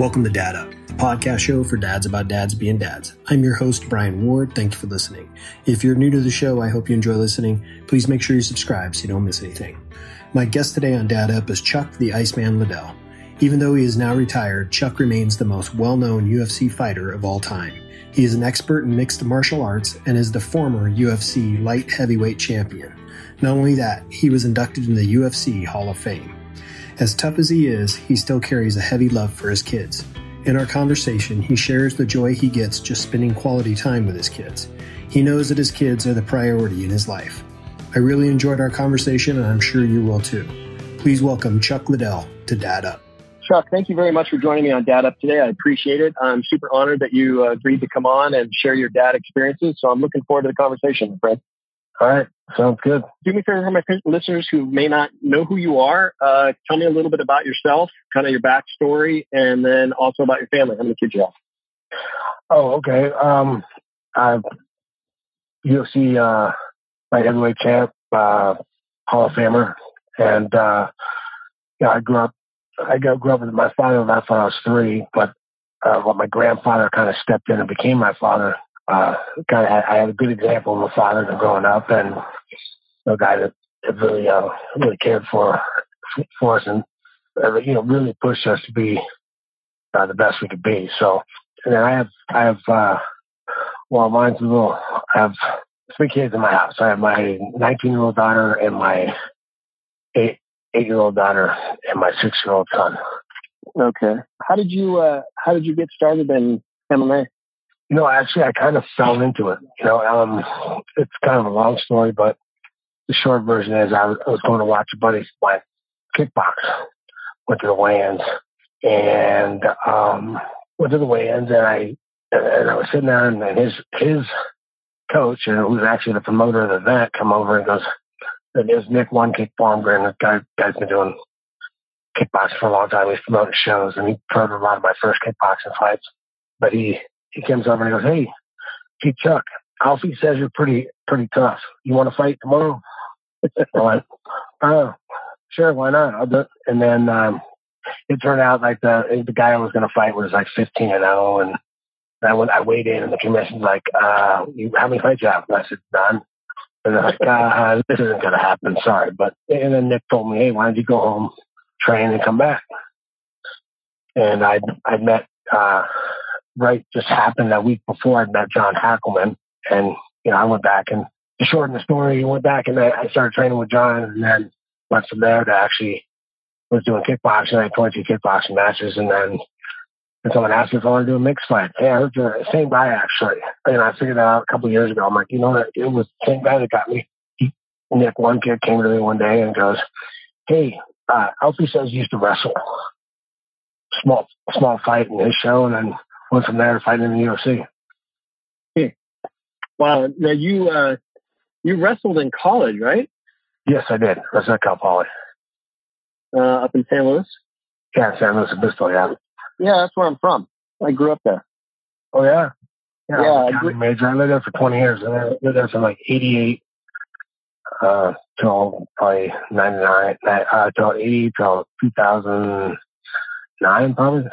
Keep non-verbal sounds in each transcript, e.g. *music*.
Welcome to Dad Up, the podcast show for dads about dads being dads. I'm your host, Brian Ward. Thank you for listening. If you're new to the show, I hope you enjoy listening. Please make sure you subscribe so you don't miss anything. My guest today on Dad Up is Chuck the Iceman Liddell. Even though he is now retired, Chuck remains the most well known UFC fighter of all time. He is an expert in mixed martial arts and is the former UFC light heavyweight champion. Not only that, he was inducted in the UFC Hall of Fame. As tough as he is, he still carries a heavy love for his kids. In our conversation, he shares the joy he gets just spending quality time with his kids. He knows that his kids are the priority in his life. I really enjoyed our conversation, and I'm sure you will too. Please welcome Chuck Liddell to Dad Up. Chuck, thank you very much for joining me on Dad Up today. I appreciate it. I'm super honored that you uh, agreed to come on and share your dad experiences. So I'm looking forward to the conversation, Fred. All right. Sounds good. Do me a favor for my listeners who may not know who you are. Uh, tell me a little bit about yourself, kind of your backstory, and then also about your family. How many kids you have? Oh, okay. Um, I'm UFC uh, light heavyweight champ, uh, Hall of Famer, and uh, yeah, I grew up. I grew up with my father left when I was three, but uh, well, my grandfather kind of stepped in and became my father uh, kind of I had a good example of my father growing up and a guy that, that really, uh, really cared for, for us and, uh, you know, really pushed us to be uh, the best we could be. So, and then I have, I have, uh, well, mine's a little, I have three kids in my house. I have my 19 year old daughter and my eight, eight year old daughter and my six year old son. Okay. How did you, uh, how did you get started in MMA? You know, actually, I kind of fell into it. You know, um, it's kind of a long story, but the short version is I was, I was going to watch a buddy my kickbox. Went to the weigh-ins and um, went to the weigh-ins, and I and I was sitting there, and his his coach, and who's actually the promoter of the event, come over and goes, "There's Nick One Kick Blomgren. This guy guy's been doing kickboxing for a long time. He's promoted shows, and he promoted a lot of my first kickboxing fights. But he he comes over and he goes, Hey, hey Chuck, Alfie says you're pretty pretty tough. You want to fight tomorrow? *laughs* I went, Oh, sure, why not? I'll do it. And then um, it turned out like the the guy I was going to fight was like 15 and 0, and I went I weighed in, and the commission's like, uh, you, "How many fights you have?" And I said, "None." And they're like, uh, "This isn't going to happen. Sorry." But and then Nick told me, "Hey, why don't you go home, train, and come back?" And I I met uh, right just happened that week before I'd met John Hackleman. And, you know, I went back and to shorten the story, went back and I started training with John and then went from there to actually was doing kickboxing. I had 22 kickboxing matches and then and someone asked me if I wanted to do a mixed fight. Hey, I heard the same guy actually. And I figured that out a couple of years ago. I'm like, you know, what? it was the same guy that got me. Nick One Kick came to me one day and goes, Hey, uh, Alfie says you used to wrestle. Small, small fight in his show. And then went from there to fighting in the UFC. Wow. Now you uh, you wrestled in college, right? Yes, I did. I was at Cal Poly. Uh, up in San Luis? Yeah, San Luis Obispo, yeah. Yeah, that's where I'm from. I grew up there. Oh, yeah? Yeah, yeah I, I major. I lived there for 20 years. I lived there from like 88 uh, till probably 99, uh, till 80 till 2009, probably.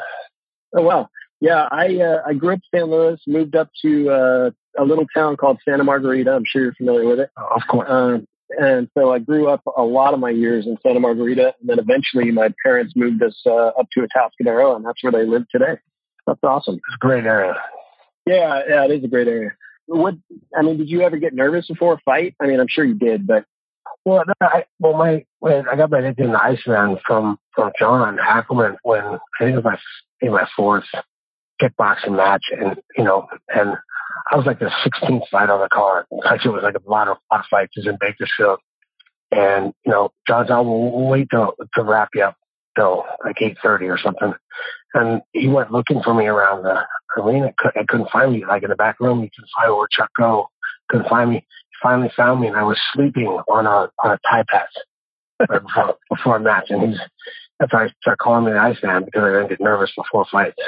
Oh, wow. Yeah, I uh, I grew up in San Luis, moved up to uh, a little town called Santa Margarita. I'm sure you're familiar with it. Of course. Um, and so I grew up a lot of my years in Santa Margarita, and then eventually my parents moved us uh, up to Atascadero, and that's where they live today. That's awesome. It's a great area. Yeah, yeah, it is a great area. What I mean, did you ever get nervous before a fight? I mean, I'm sure you did, but well, I, well, my when I got my nickname the Iceman from from John Hackleman when I think it was my in my fourth kickboxing match, and you know, and I was like the 16th fight on the card. Actually, it was like a lot of, of fights in Bakersfield, and you know, John's like, we'll, we'll wait to to wrap you up till like 8:30 or something, and he went looking for me around the arena. I couldn't find me, like in the back room. He couldn't find where Chuck go. Couldn't find me. He finally found me, and I was sleeping on a on a tie pass *laughs* before before a match, and he's that's why I started calling me the Iceman because I didn't get nervous before fights.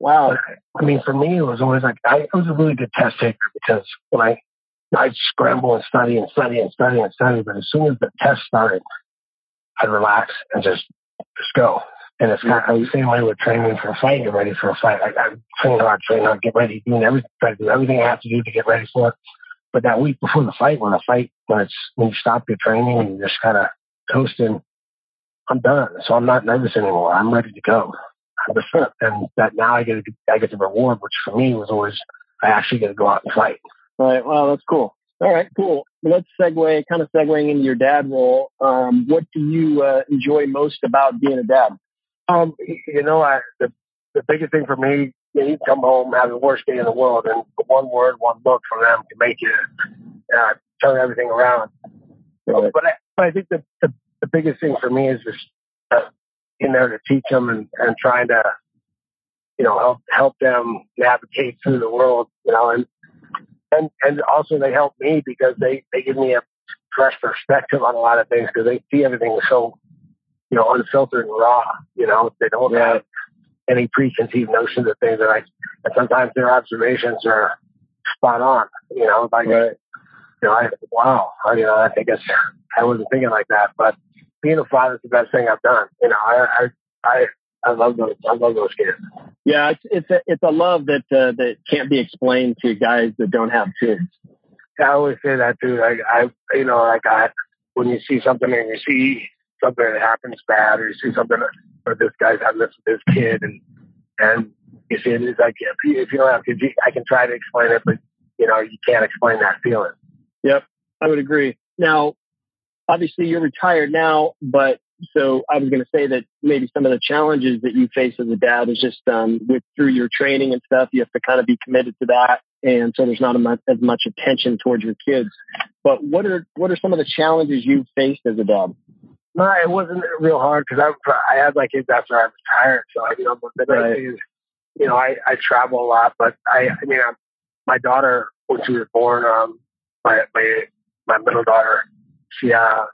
Wow. I mean, for me, it was always like I, I was a really good test taker because when I I'd scramble and study and study and study and study, but as soon as the test started, I'd relax and just just go. And it's kind of the same way with training for a fight, get ready for a fight. I, I train hard, train hard, get ready, doing everything, try to do everything I have to do to get ready for it. But that week before the fight, when the fight, when it's when you stop your training and you're just kind of coasting, I'm done. So I'm not nervous anymore. I'm ready to go. 100%. And that now I get to, I get the reward, which for me was always I actually get to go out and fight. Right. Well, that's cool. All right, cool. Let's segue, kind of segueing into your dad role. Um, what do you uh, enjoy most about being a dad? Um, you know, I, the the biggest thing for me, you, come home, have the worst day in the world, and one word, one look from them can make you uh, turn everything around. Right. But I, but I think the, the the biggest thing for me is just in there to teach them and and trying to you know help help them navigate through the world. You know, and and and also they help me because they they give me a fresh perspective on a lot of things because they see everything so you know unfiltered and raw. You know, they don't have any preconceived notions of things that I and sometimes their observations are spot on. You know, like right. you know, I wow, I, you know, I think it's I wasn't thinking like that, but being a father is the best thing I've done. You know, I I I, I love those I love those kids. Yeah, it's it's a it's a love that uh, that can't be explained to guys that don't have kids. I always say that too. Like I, you know, like I, when you see something and you see something that happens bad, or you see something, or this guy's having this with his kid, and and you see it, it's like if you, if you don't have kids, I can try to explain it, but you know, you can't explain that feeling. Yep, I would agree. Now, obviously, you're retired now, but so I was going to say that maybe some of the challenges that you face as a dad is just um, with through your training and stuff. You have to kind of be committed to that, and so there's not much, as much attention towards your kids. But what are what are some of the challenges you faced as a dad? No, it wasn't real hard because I I had my kids after I retired. So you know, the nice right. thing is, you know, I I travel a lot, but I I mean, I'm, my daughter when she was born, um, my my my middle daughter, she uh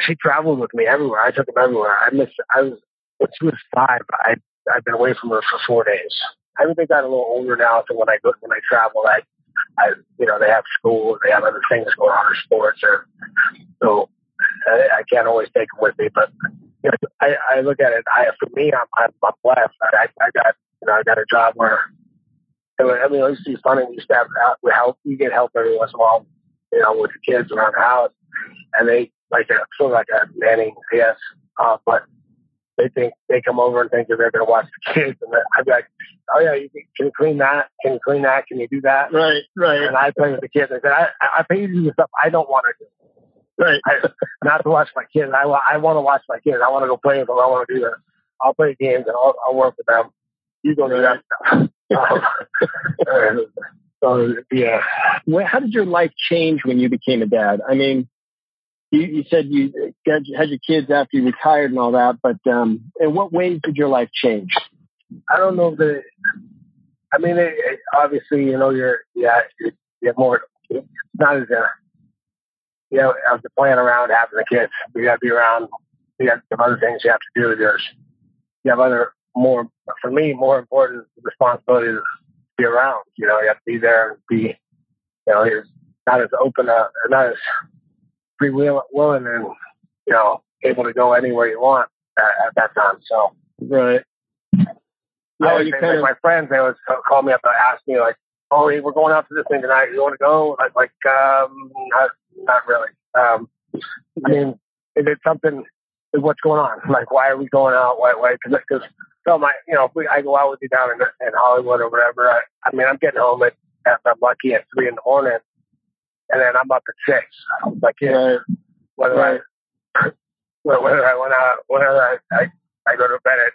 she traveled with me everywhere. I took them everywhere. I miss. I was when she was five. I I've been away from her for four days. I think they got a little older now, so when I go when I travel, I I you know they have school, they have other things going on, or sports, or so I, I can't always take them with me. But you know, I I look at it. I for me, I'm I'm, I'm blessed. I I got you know I got a job where. I mean, it's just funny. We used to have help. We get help every once in a while, you know, with the kids around the house, and they like a sort of like a nanny, I guess. Uh, but they think they come over and think that they're going to watch the kids, and I'd be like, "Oh yeah, you can, can you clean that? Can you clean that? Can you do that?" Right, right. And I play with the kids. I said, "I, I pay you to do the stuff I don't want to do." Right. I, not to watch my kids. I, I want to watch my kids. I want to go play with them. I want to do that. I'll play games and I'll, I'll work with them. You go do that stuff. *laughs* *laughs* um, so yeah. How did your life change when you became a dad? I mean, you, you said you had, your kids after you retired and all that, but um, in what ways did your life change? I don't know that. I mean, it, it, obviously, you know, you're yeah, you have more. It's not as a you know, to plan around having the kids. You got to be around. You got some other things you have to do. There's you have other more for me more important responsibilities be around. You know, you have to be there and be. You know, you're not as open, uh, not as free will, willing and you know able to go anywhere you want at, at that time. So right. Yeah, you kind of, my friends they always call me up and ask me like, "Oh, hey, we're going out to this thing tonight. You want to go?" I'm like, um, not, not really. Um, I mean, is it something, what's going on? Like, why are we going out? Why? Why? Because so my, you know, if we, I go out with you down in, in Hollywood or whatever, I, I mean, I'm getting home at, at I'm lucky at three in the morning, and then I'm up at six. Like, you know, whether right. *laughs* I whether I went out, whether I, I I go to bed at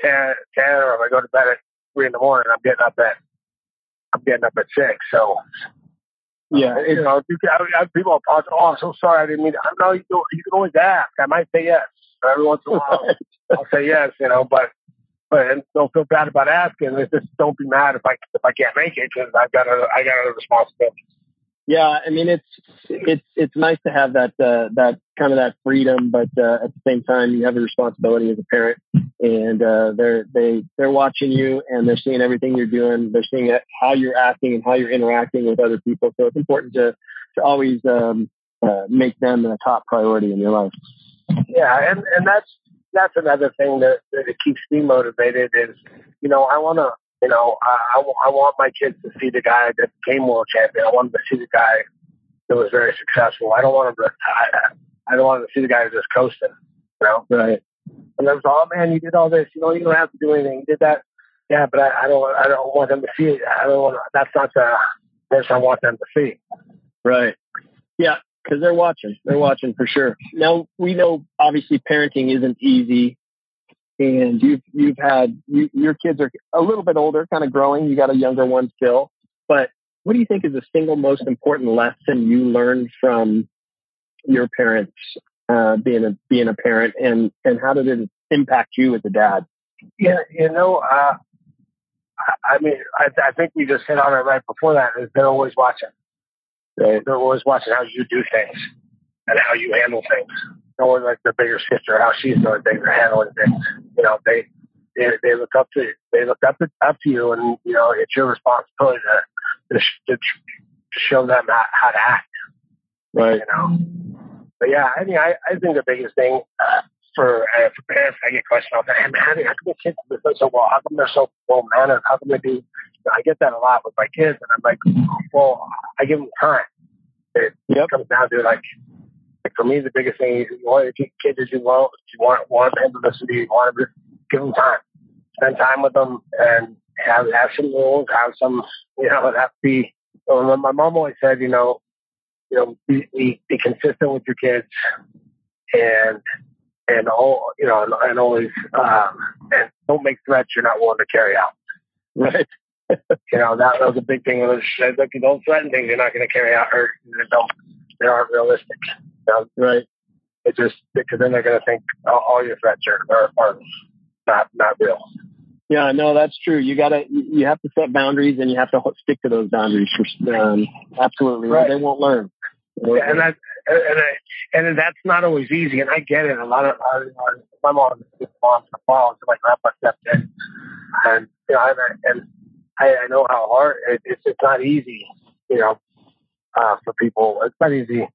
10, 10 or if I go to bed at three in the morning, I'm getting up at I'm getting up at six. So yeah, you know, you I, I, people apologize. Oh, I'm so sorry. I didn't mean. To. No, you you can always ask. I might say yes. Every once in a while, *laughs* I'll say yes. You know, but but don't feel bad about asking. Just don't be mad if I if I can't make it because I've got a I got other responsibilities. Yeah, I mean it's it's it's nice to have that uh, that kind of that freedom, but uh, at the same time you have a responsibility as a parent, and uh, they're they they're watching you and they're seeing everything you're doing. They're seeing how you're acting and how you're interacting with other people. So it's important to to always um, uh, make them a top priority in your life. Yeah, and and that's that's another thing that, that keeps me motivated is, you know, I want to, you know, I, I, I want my kids to see the guy that became world champion. I want them to see the guy that was very successful. I don't want them to, I, I don't want them to see the guy who's just coasting, you know? Right. And there's, oh man, you did all this. You know, you don't have to do anything. You did that. Yeah, but I, I don't. I don't want them to see it. I don't want. That's not the person I want them to see. Right. Yeah, because they're watching. They're watching for sure. Now we know obviously parenting isn't easy, and you've you've had you, your kids are a little bit older, kind of growing. You got a younger one still, but what do you think is the single most important lesson you learned from your parents uh, being a being a parent, and and how did it impact you as a dad? Yeah, you know, uh, I mean, I, I think we just hit on it right before that. Is they're always watching. They, they're always watching how you do things and how you handle things. Always like the bigger sister, how she's doing things or handling things. You know, they they, they look up to they look up to, up to you, and you know it's your responsibility to to, to, to show them how, how to act. Right. You know. But yeah, I mean, I, I think the biggest thing uh, for uh, for parents, I get questions all the time. Man, how come the kids do so well? How come they're so well mannered? How come they do? I get that a lot with my kids, and I'm like, well, I give them time. It Yep. comes down to like, like for me, the biggest thing is you want your kids to do well. You want want them to listen to you. You want to give them time, spend time with them, and have have some rules, have some, you know, have to be. My mom always said, you know, you know, be, be, be consistent with your kids, and and all, you know, and, and always, um, and don't make threats you're not willing to carry out. *laughs* Right. You know, that, that was a big thing. Was like, you don't threaten things you're not going to carry out, or they don't, they aren't realistic. You know, Right. it just because then they're going to think all, all your threats are, are, are not not real. Yeah, no, that's true. You gotta, you have to set boundaries, and you have to stick to those boundaries. For, um, absolutely, Right. they won't learn. They won't and learn. that and I, and that's not always easy. And I get it. A lot of uh, my mom, mom, mom, my grandpa stepped in, and you know, and, and I, I know how hard it, it's. It's not easy, you know, uh, for people. It's not easy.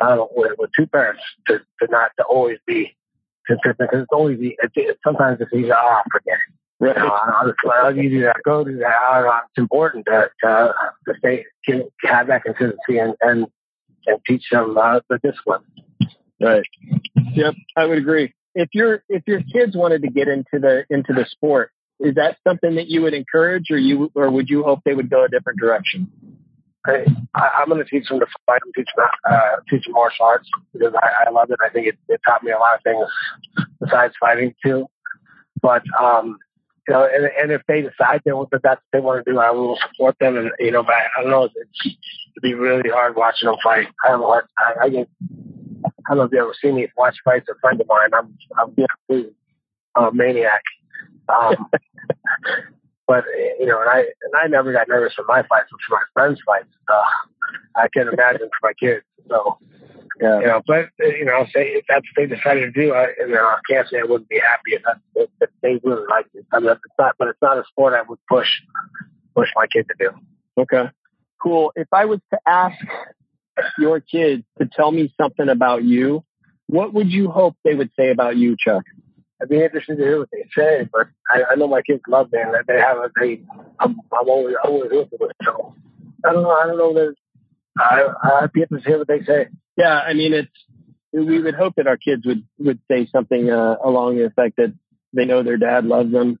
I don't know with, with two parents to, to not to always be consistent because it's always e- it, it, sometimes it's easy. Oh, forget it. You know. I'll, I'll you do that. Go do that. I don't know, It's important to, to, to stay, have that consistency and, and, and teach them uh, the discipline. Right. Yep, I would agree. If your if your kids wanted to get into the into the sport, is that something that you would encourage, or you or would you hope they would go a different direction? I, I, I'm going to teach them to fight and teach them, uh, teach them martial arts because I, I love it. I think it, it taught me a lot of things besides fighting too. But um, you know, and, and if they decide they want that that's what they want to do, I will support them. And you know, but I don't know, it's, it'd be really hard watching them fight. I have a hard. I, I get. I don't know if you ever seen me watch fights. A friend of mine. I'm I'm a complete uh, maniac. Um, *laughs* but you know, and I and I never got nervous for my fights, but for my friends' fights, uh, I can imagine for my kids. So Yeah. you know, but uh, you know, say if that's what they decided to do, I, you know, I can't say I wouldn't be happy if, that, if, if they really liked it. I mean, it's not, but it's not a sport I would push push my kid to do. Okay. Cool. If I was to ask your kids to tell me something about you, what would you hope they would say about you, Chuck? I'd be interested to hear what they say, but I, I know my kids love me and that they have a they. I'm, I'm always always with them. So I don't know. I don't know. That I I'd be interested to hear what they say. Yeah, I mean, it's we would hope that our kids would would say something uh, along the effect that they know their dad loves them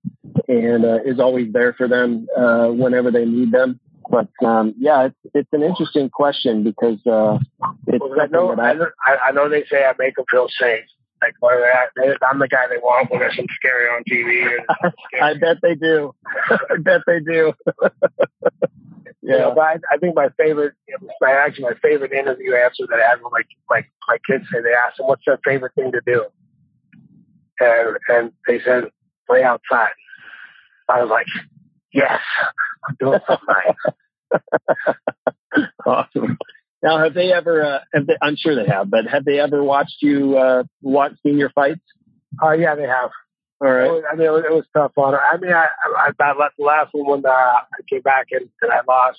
and uh, is always there for them uh, whenever they need them. But um, yeah, it's it's an interesting question because uh, it's Well, I know, I, I, know- I, know they say I make them feel safe. Like where they're at, they, I'm the guy they want when there's some scary on TV. Or *laughs* *laughs* I bet they do. I bet they do. You know, yeah. but I, I think my favorite, my actually my favorite interview answer that I had with my my my kids say they asked them what's their favorite thing to do, and and they said play outside. I was like, yes, I'm doing something. *laughs* Awesome. Now, have they ever? Uh, have they, I'm sure they have, but have they ever watched you uh, watch seen your fights? Oh yeah, they have. All right. was, I mean, it was, it was tough on her. I mean, I I, I last the last one when uh, I came back and, and I lost.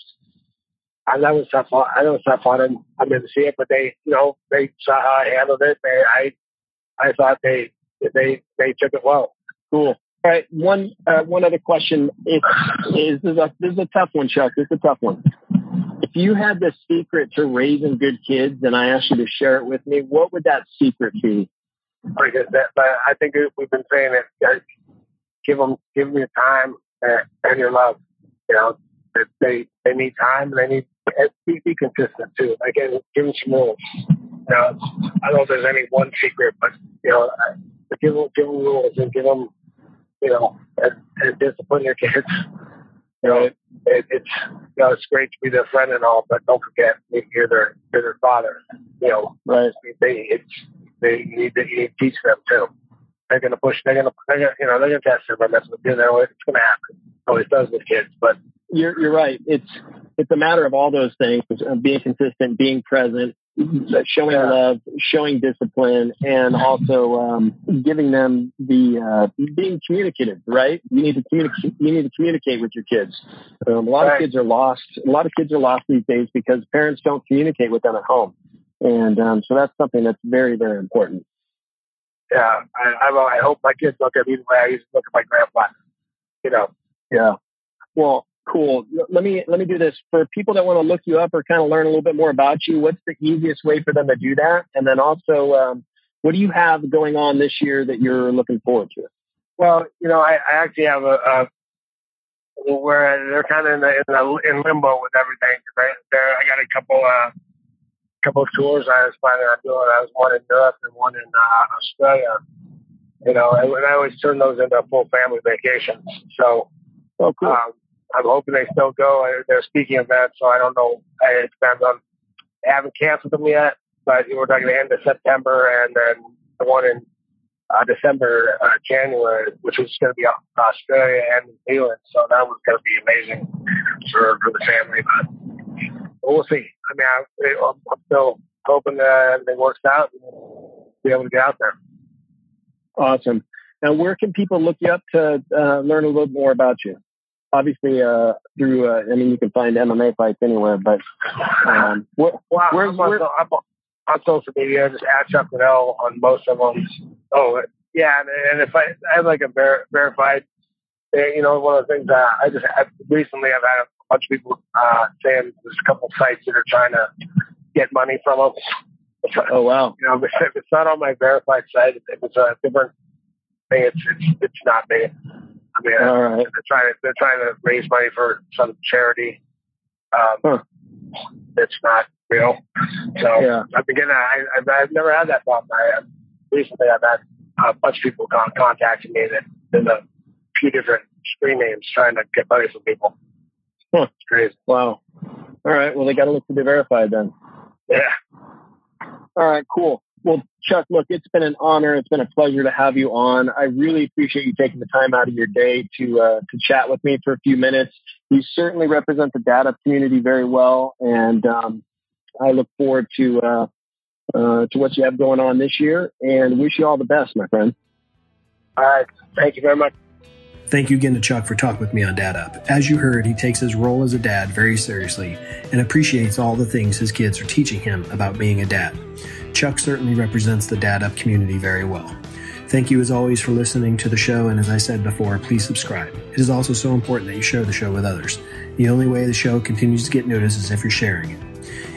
I that was tough. On, I know it's tough on them. I didn't see it, but they, you know, they saw how I handled it. They, I, I thought they they they took it well. Cool. All right, one uh, one other question is, is this is a this is a tough one, Chuck. This is a tough one. If you had the secret to raising good kids, and I asked you to share it with me, what would that secret be? Because that, but I think we've been saying it. Give them give them your time and, and your love. You know, they they need time. They need be, be consistent too. Again, give them some rules. You know, I don't know if there's any one secret, but you know, give them give them rules and give them you know, and, and discipline your kids. You know, it, it's you know, it's great to be their friend and all, but don't forget you're their you're their father. You know, right? They it's they need to, you need to teach them too. They're gonna push. They're gonna they're gonna you know they're gonna test them. That's what you know. It's gonna happen. Always does with kids, but you're you're right. It's it's a matter of all those things: uh, being consistent, being present, showing yeah. love, showing discipline, and also um, giving them the uh, being communicative. Right? You need to communicate. You need to communicate with your kids. Um, a lot right. of kids are lost. A lot of kids are lost these days because parents don't communicate with them at home, and um, so that's something that's very, very important. Yeah, I, I, I hope my kids look at me the way I used to look at my grandpa. You know. Yeah. Well, cool. Let me let me do this for people that want to look you up or kind of learn a little bit more about you. What's the easiest way for them to do that? And then also, um, what do you have going on this year that you're looking forward to? Well, you know, I, I actually have a, a where they're kind of in, the, in, the, in limbo with everything. Right? There, I got a couple uh, couple of tours I was planning on doing. I was one in Europe and one in uh, Australia. You know, and I always turn those into full family vacations. So, oh, cool. Um, I'm hoping they still go. They're speaking events, so I don't know. It depends on. I haven't canceled them yet, but we're talking the end of September, and then the one in uh, December, uh, January, which was going to be Australia and New Zealand. So that was going to be amazing for for the family. But, we'll see. I mean, I, I'm still hoping that everything works out and be able to get out there. Awesome. Now, where can people look you up to uh, learn a little more about you? obviously uh, through uh, I mean you can find MMA fights anywhere, but um, where, *laughs* well, I'm, on, I'm on social media, just at Chuck Liddell on most of them. Oh yeah, and, and if I, I have like a ver- verified, eh, you know, one of the things that I just I, recently I've had a bunch of people uh, saying there's a couple sites that are trying to get money from them. Oh wow! You know, if it's not on my verified site, if it's a different thing, it's it's, it's not me. I mean, All right. they're trying to they're trying to raise money for some charity. Um, huh. It's not real. So yeah. I've been getting. I, I've, I've never had that problem. I, recently, I've had a bunch of people con- contacting me that there's a few different screen names trying to get money from people. Huh. Wow. All right. Well, they got to look to be verified then. Yeah. All right. Cool. Well, Chuck, look, it's been an honor. It's been a pleasure to have you on. I really appreciate you taking the time out of your day to uh, to chat with me for a few minutes. You certainly represent the Dad Up community very well, and um, I look forward to uh, uh, to what you have going on this year. And wish you all the best, my friend. All right, thank you very much. Thank you again to Chuck for talking with me on Dad Up. As you heard, he takes his role as a dad very seriously and appreciates all the things his kids are teaching him about being a dad. Chuck certainly represents the Dad Up community very well. Thank you as always for listening to the show, and as I said before, please subscribe. It is also so important that you share the show with others. The only way the show continues to get noticed is if you're sharing it.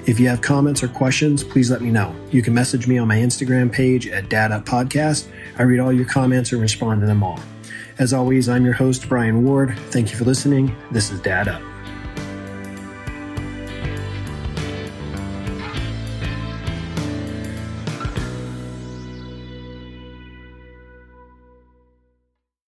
If you have comments or questions, please let me know. You can message me on my Instagram page at Dad Up Podcast. I read all your comments and respond to them all. As always, I'm your host, Brian Ward. Thank you for listening. This is Dad Up.